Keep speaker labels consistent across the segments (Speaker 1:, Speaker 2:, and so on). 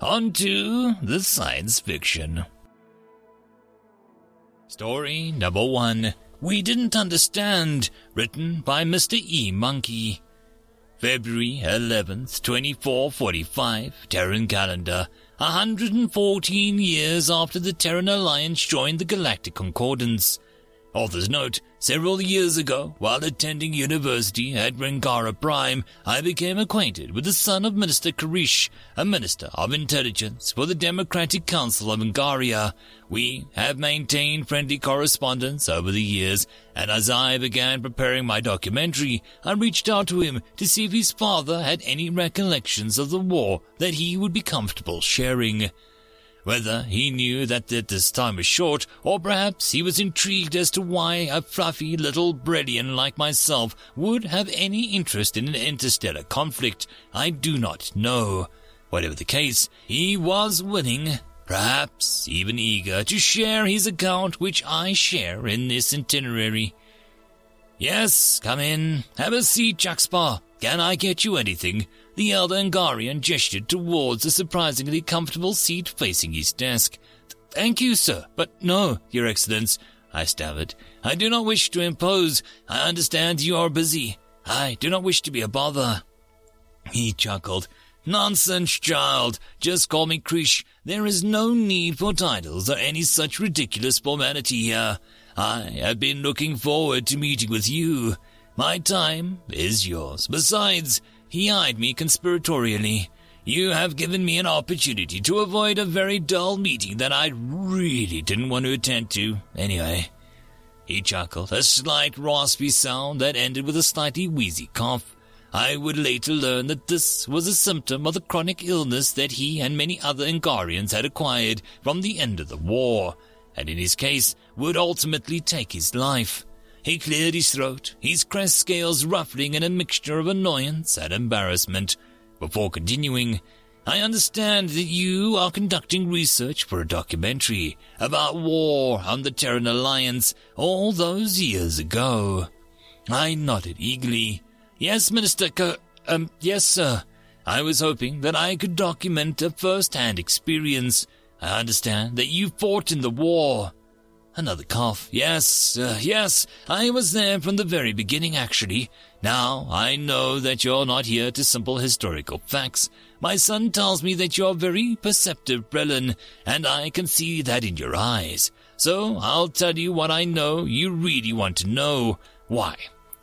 Speaker 1: On to the science fiction. Story number one We Didn't Understand, written by Mr. E. Monkey. February 11th, 2445, Terran calendar, 114 years after the Terran Alliance joined the Galactic Concordance. Author's note Several years ago, while attending university at Rengara Prime, I became acquainted with the son of Minister Karish, a minister of intelligence for the Democratic Council of Angaria. We have maintained friendly correspondence over the years, and as I began preparing my documentary, I reached out to him to see if his father had any recollections of the war that he would be comfortable sharing. Whether he knew that this time was short, or perhaps he was intrigued as to why a fluffy little Brellian like myself would have any interest in an interstellar conflict, I do not know. Whatever the case, he was willing, perhaps even eager, to share his account, which I share in this itinerary. Yes, come in. Have a seat, Jackspar. Can I get you anything? The elder Angarian gestured towards a surprisingly comfortable seat facing his desk. Thank you, sir, but no, Your Excellence, I stammered. I do not wish to impose. I understand you are busy. I do not wish to be a bother. He chuckled. Nonsense, child. Just call me Krish. There is no need for titles or any such ridiculous formality here. I have been looking forward to meeting with you. My time is yours. Besides, he eyed me conspiratorially. You have given me an opportunity to avoid a very dull meeting that I really didn't want to attend to. Anyway, he chuckled, a slight raspy sound that ended with a slightly wheezy cough. I would later learn that this was a symptom of the chronic illness that he and many other Angarians had acquired from the end of the war, and in his case would ultimately take his life. He cleared his throat, his crest scales ruffling in a mixture of annoyance and embarrassment. Before continuing, I understand that you are conducting research for a documentary about war on the Terran Alliance all those years ago. I nodded eagerly. Yes, Minister C- um, yes, sir. I was hoping that I could document a first-hand experience. I understand that you fought in the war. Another cough. Yes, uh, yes, I was there from the very beginning, actually. Now, I know that you're not here to simple historical facts. My son tells me that you're very perceptive, Brelin, and I can see that in your eyes. So I'll tell you what I know you really want to know. Why?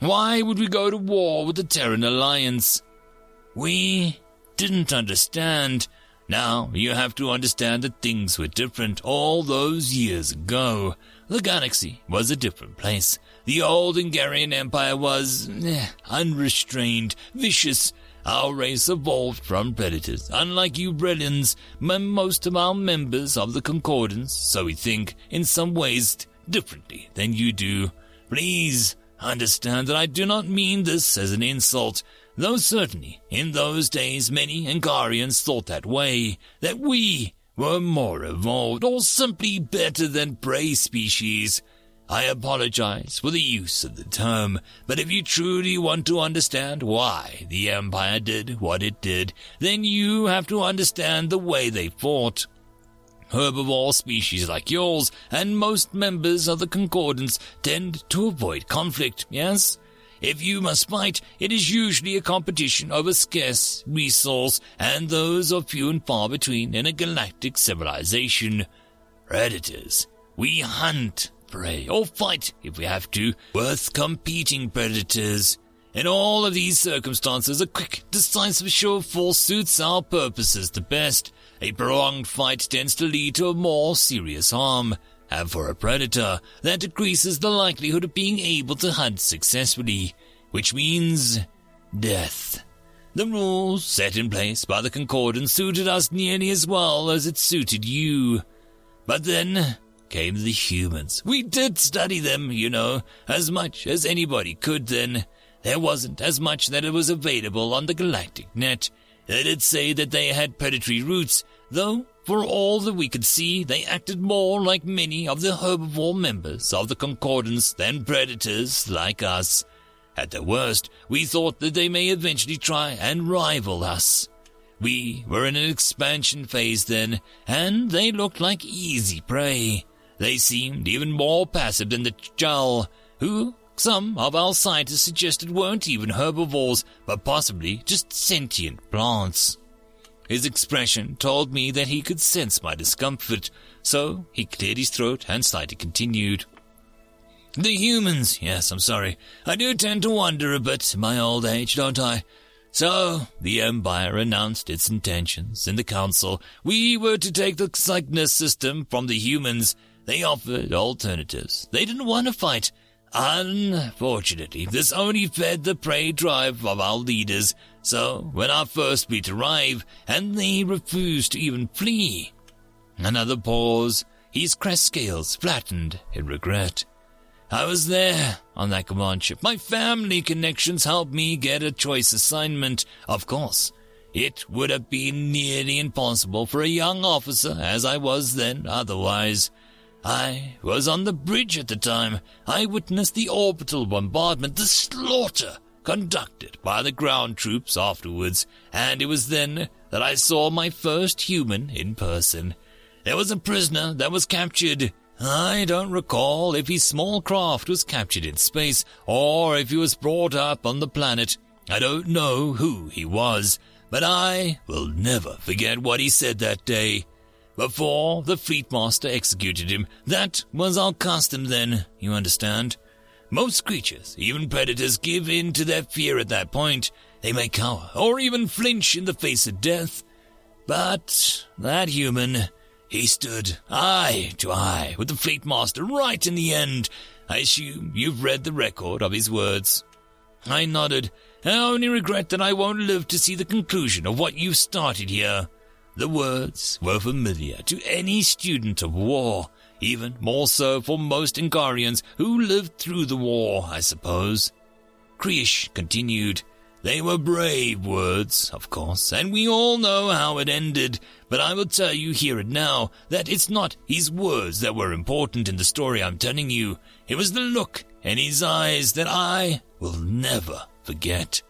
Speaker 1: Why would we go to war with the Terran Alliance? We didn't understand. Now, you have to understand that things were different all those years ago. The galaxy was a different place. The old Angarian Empire was eh, unrestrained, vicious. Our race evolved from predators. Unlike you Brellians, most of our members of the Concordance, so we think, in some ways differently than you do. Please understand that I do not mean this as an insult. Though certainly, in those days many Angarians thought that way, that we were more evolved or simply better than prey species. I apologize for the use of the term, but if you truly want to understand why the Empire did what it did, then you have to understand the way they fought. Herbivore species like yours and most members of the Concordance tend to avoid conflict, yes? If you must fight, it is usually a competition over scarce resource, and those are few and far between in a galactic civilization. Predators. We hunt prey, or fight if we have to, worth competing predators. In all of these circumstances, a quick, decisive show of force suits our purposes the best. A prolonged fight tends to lead to a more serious harm and for a predator, that decreases the likelihood of being able to hunt successfully, which means death. The rules set in place by the Concordance suited us nearly as well as it suited you. But then came the humans. We did study them, you know, as much as anybody could then. There wasn't as much that was available on the galactic net. They did say that they had predatory roots, though for all that we could see, they acted more like many of the herbivore members of the Concordance than predators like us. At the worst, we thought that they may eventually try and rival us. We were in an expansion phase then, and they looked like easy prey. They seemed even more passive than the Chal, who some of our scientists suggested weren't even herbivores, but possibly just sentient plants. His expression told me that he could sense my discomfort, so he cleared his throat and slightly continued. The humans, yes, I'm sorry. I do tend to wander a bit in my old age, don't I? So, the Empire announced its intentions in the Council. We were to take the Cygnus system from the humans. They offered alternatives. They didn't want to fight. Unfortunately, this only fed the prey drive of our leaders, so when our first fleet arrived, and they refused to even flee. Another pause, his crest scales flattened in regret. I was there on that command ship. My family connections helped me get a choice assignment. Of course, it would have been nearly impossible for a young officer, as I was then, otherwise. I was on the bridge at the time. I witnessed the orbital bombardment, the slaughter conducted by the ground troops afterwards, and it was then that I saw my first human in person. There was a prisoner that was captured. I don't recall if his small craft was captured in space or if he was brought up on the planet. I don't know who he was, but I will never forget what he said that day. Before the fleet master executed him, that was our custom then, you understand. Most creatures, even predators, give in to their fear at that point. They may cower or even flinch in the face of death. But that human, he stood eye to eye with the fleet master right in the end. I assume you've read the record of his words. I nodded. I only regret that I won't live to see the conclusion of what you've started here. The words were familiar to any student of war, even more so for most Ingarians who lived through the war, I suppose. Krish continued. They were brave words, of course, and we all know how it ended, but I will tell you here and now that it's not his words that were important in the story I'm telling you. It was the look in his eyes that I will never forget.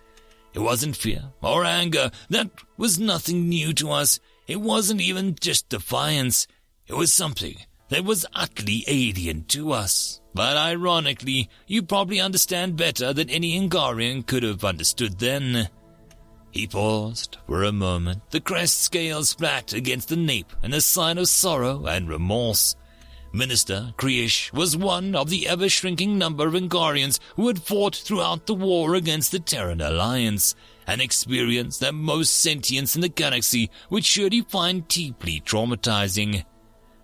Speaker 1: It wasn't fear or anger. That was nothing new to us. It wasn't even just defiance. It was something that was utterly alien to us. But ironically, you probably understand better than any Ingarian could have understood then. He paused for a moment, the crest scales flat against the nape in a sign of sorrow and remorse. Minister Krish was one of the ever shrinking number of Ingarians who had fought throughout the war against the Terran Alliance, an experience that most sentients in the galaxy would surely find deeply traumatizing.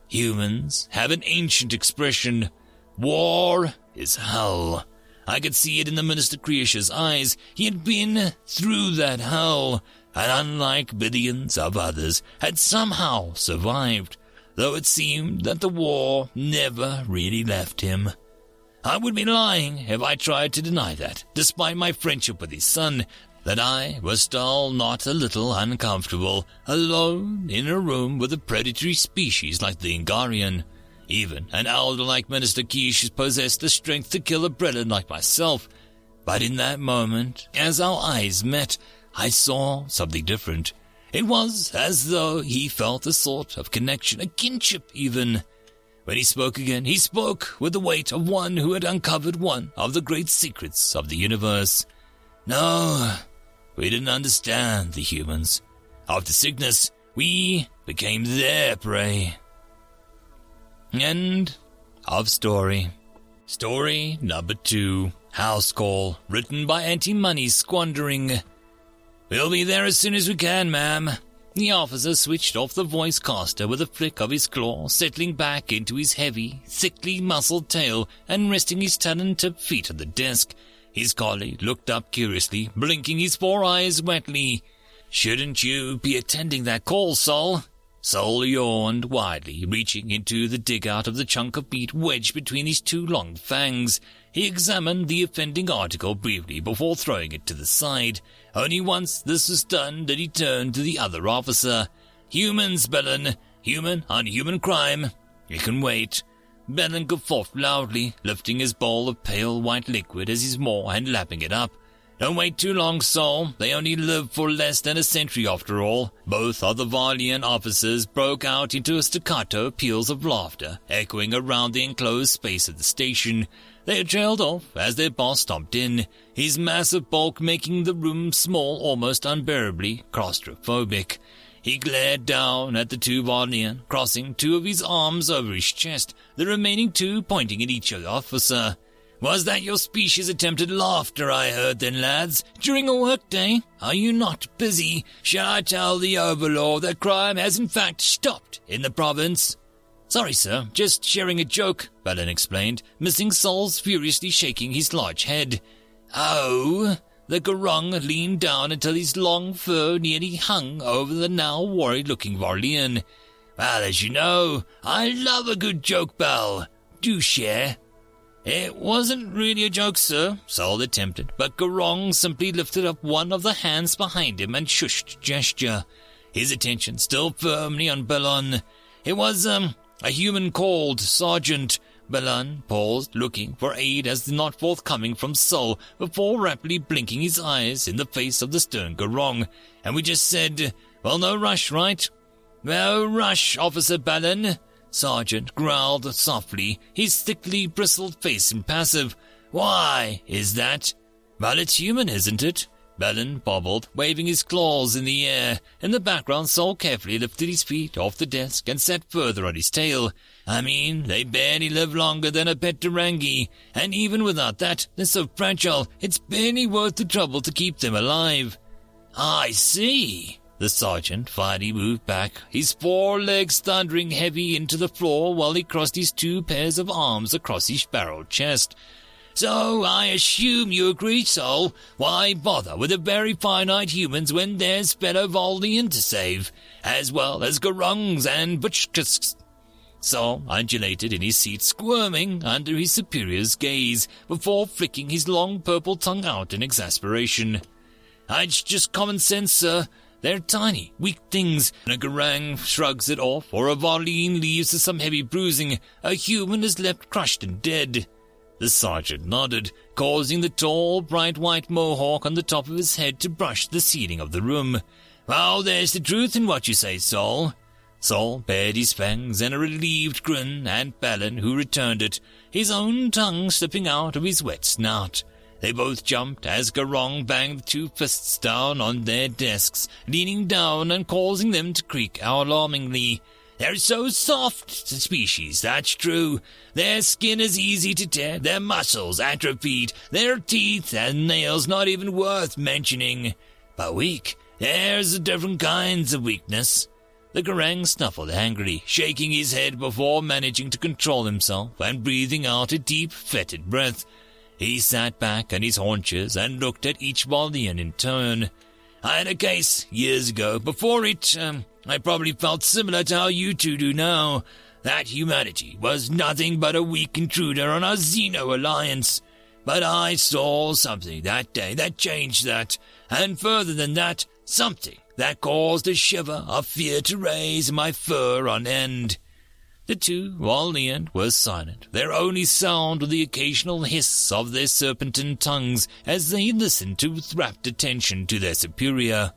Speaker 1: Humans have an ancient expression war is hell. I could see it in the Minister Krish's eyes. He had been through that hell, and unlike billions of others, had somehow survived though it seemed that the war never really left him. I would be lying if I tried to deny that, despite my friendship with his son, that I was still not a little uncomfortable, alone in a room with a predatory species like the Ingarian. Even an elder like Minister Kish possessed the strength to kill a Breton like myself. But in that moment, as our eyes met, I saw something different. It was as though he felt a sort of connection, a kinship even. When he spoke again, he spoke with the weight of one who had uncovered one of the great secrets of the universe. No, we didn't understand the humans. After sickness, we became their prey. End of story. Story number two. House Call, written by Anti-Money Squandering. We'll be there as soon as we can, ma'am. The officer switched off the voice caster with a flick of his claw, settling back into his heavy, thickly muscled tail and resting his talon-tipped feet on the desk. His colleague looked up curiously, blinking his four eyes wetly. Shouldn't you be attending that call, Sol? Sol yawned widely, reaching into the dig out of the chunk of meat wedged between his two long fangs. He examined the offending article briefly before throwing it to the side. Only once this was done did he turn to the other officer. Humans, Bellin. Human on human crime. He can wait. Bellin guffawed loudly, lifting his bowl of pale white liquid as his maw and lapping it up. Don't wait too long, Sol. They only live for less than a century after all. Both of the Varlian officers broke out into a staccato peals of laughter, echoing around the enclosed space of the station. They trailed off as their boss stomped in, his massive bulk making the room small almost unbearably claustrophobic. He glared down at the two Varlian, crossing two of his arms over his chest, the remaining two pointing at each other officer. Was that your species attempted laughter I heard then, lads? During a workday? Are you not busy? Shall I tell the Overlord that crime has in fact stopped in the province? Sorry, sir, just sharing a joke, Balin explained, missing Sol's furiously shaking his large head. Oh, the Gurung leaned down until his long fur nearly hung over the now worried-looking Varlian. Well, as you know, I love a good joke, Bell. Do share. It wasn't really a joke, sir, Sol attempted, but Gurung simply lifted up one of the hands behind him and shushed gesture, his attention still firmly on Bellon. It was, um, a human called Sergeant. Bellon paused, looking for aid as not forthcoming from Sol, before rapidly blinking his eyes in the face of the stern Gurung. And we just said, well, no rush, right? No rush, Officer Bellon. Sergeant growled softly, his thickly bristled face impassive. Why is that? Well, it's human, isn't it? Bellin bobbled, waving his claws in the air. In the background, Sol carefully lifted his feet off the desk and sat further on his tail. I mean, they barely live longer than a pet Durangi, and even without that, they're so fragile, it's barely worth the trouble to keep them alive. I see. The sergeant finally moved back, his forelegs thundering heavy into the floor while he crossed his two pairs of arms across his barrel chest. So I assume you agree, Sol. Why bother with the very finite humans when there's fellow Valdian to save, as well as Gurungs and Butchkisks? Sol undulated in his seat, squirming under his superior's gaze, before flicking his long purple tongue out in exasperation. It's just common sense, sir. They're tiny, weak things, a Gurung shrugs it off, or a Varlian leaves some heavy bruising. A human is left crushed and dead. The sergeant nodded, causing the tall, bright white mohawk on the top of his head to brush the ceiling of the room. Well, there's the truth in what you say, Sol. Sol bared his fangs in a relieved grin at Balin, who returned it, his own tongue slipping out of his wet snout. They both jumped as Gurung banged two fists down on their desks, leaning down and causing them to creak alarmingly. They're so soft, species, that's true. Their skin is easy to tear, their muscles atrophied, their teeth and nails not even worth mentioning. But weak, there's different kinds of weakness. The Gurung snuffled angrily, shaking his head before managing to control himself and breathing out a deep, fetid breath. He sat back on his haunches and looked at each Valdian in turn. I had a case years ago. Before it, um, I probably felt similar to how you two do now. That humanity was nothing but a weak intruder on our Xeno alliance. But I saw something that day that changed that, and further than that, something that caused a shiver of fear to raise my fur on end. The two, while Leon were silent, their only sound was the occasional hiss of their serpentine tongues as they listened with rapt attention to their superior.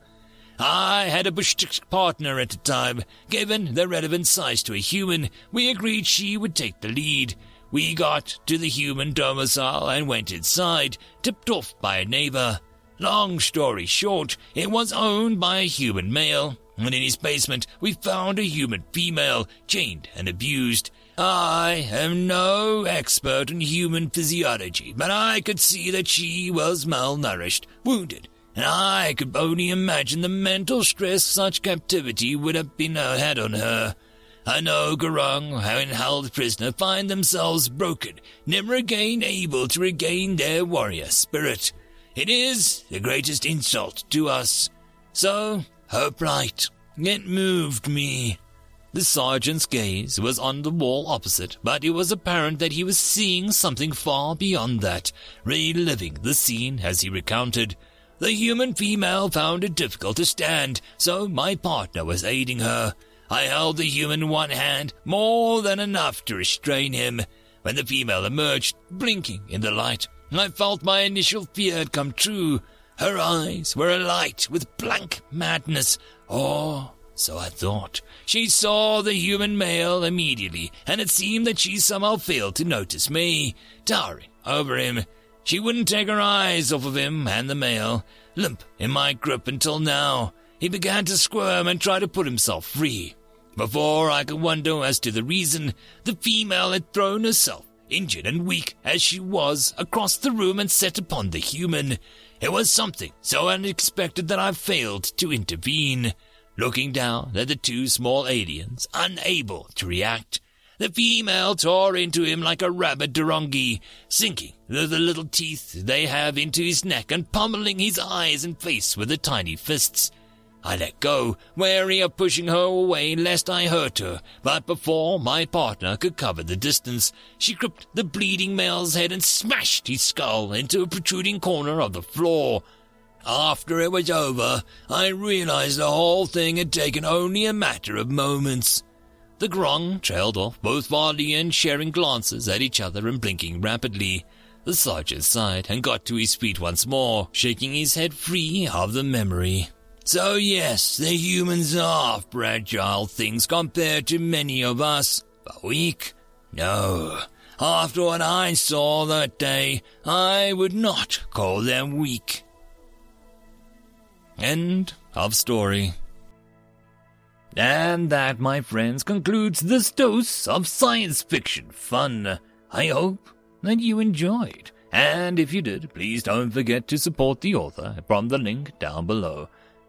Speaker 1: I had a bush partner at the time. Given the relevant size to a human, we agreed she would take the lead. We got to the human domicile and went inside, tipped off by a neighbor. Long story short, it was owned by a human male and in his basement we found a human female, chained and abused. I am no expert in human physiology, but I could see that she was malnourished, wounded, and I could only imagine the mental stress such captivity would have been uh, had on her. I know Gurung, having held prisoner, find themselves broken, never again able to regain their warrior spirit. It is the greatest insult to us. So her plight. It moved me. The sergeant's gaze was on the wall opposite, but it was apparent that he was seeing something far beyond that, reliving the scene as he recounted. The human female found it difficult to stand, so my partner was aiding her. I held the human one hand, more than enough to restrain him. When the female emerged, blinking in the light, I felt my initial fear had come true. Her eyes were alight with blank madness, or so I thought. She saw the human male immediately, and it seemed that she somehow failed to notice me, towering over him. She wouldn't take her eyes off of him and the male, limp in my grip until now. He began to squirm and try to put himself free. Before I could wonder as to the reason, the female had thrown herself, injured and weak as she was, across the room and set upon the human. It was something so unexpected that I failed to intervene. Looking down at the two small aliens, unable to react, the female tore into him like a rabid Durangi, sinking the little teeth they have into his neck and pummeling his eyes and face with the tiny fists. I let go, wary of pushing her away lest I hurt her, but before my partner could cover the distance, she gripped the bleeding male's head and smashed his skull into a protruding corner of the floor. After it was over, I realized the whole thing had taken only a matter of moments. The Gurung trailed off, both and sharing glances at each other and blinking rapidly. The sergeant sighed and got to his feet once more, shaking his head free of the memory. So yes, the humans are fragile things compared to many of us, but weak? No. After what I saw that day, I would not call them weak. End of story. And that, my friends, concludes this dose of science fiction fun. I hope that you enjoyed. And if you did, please don't forget to support the author from the link down below.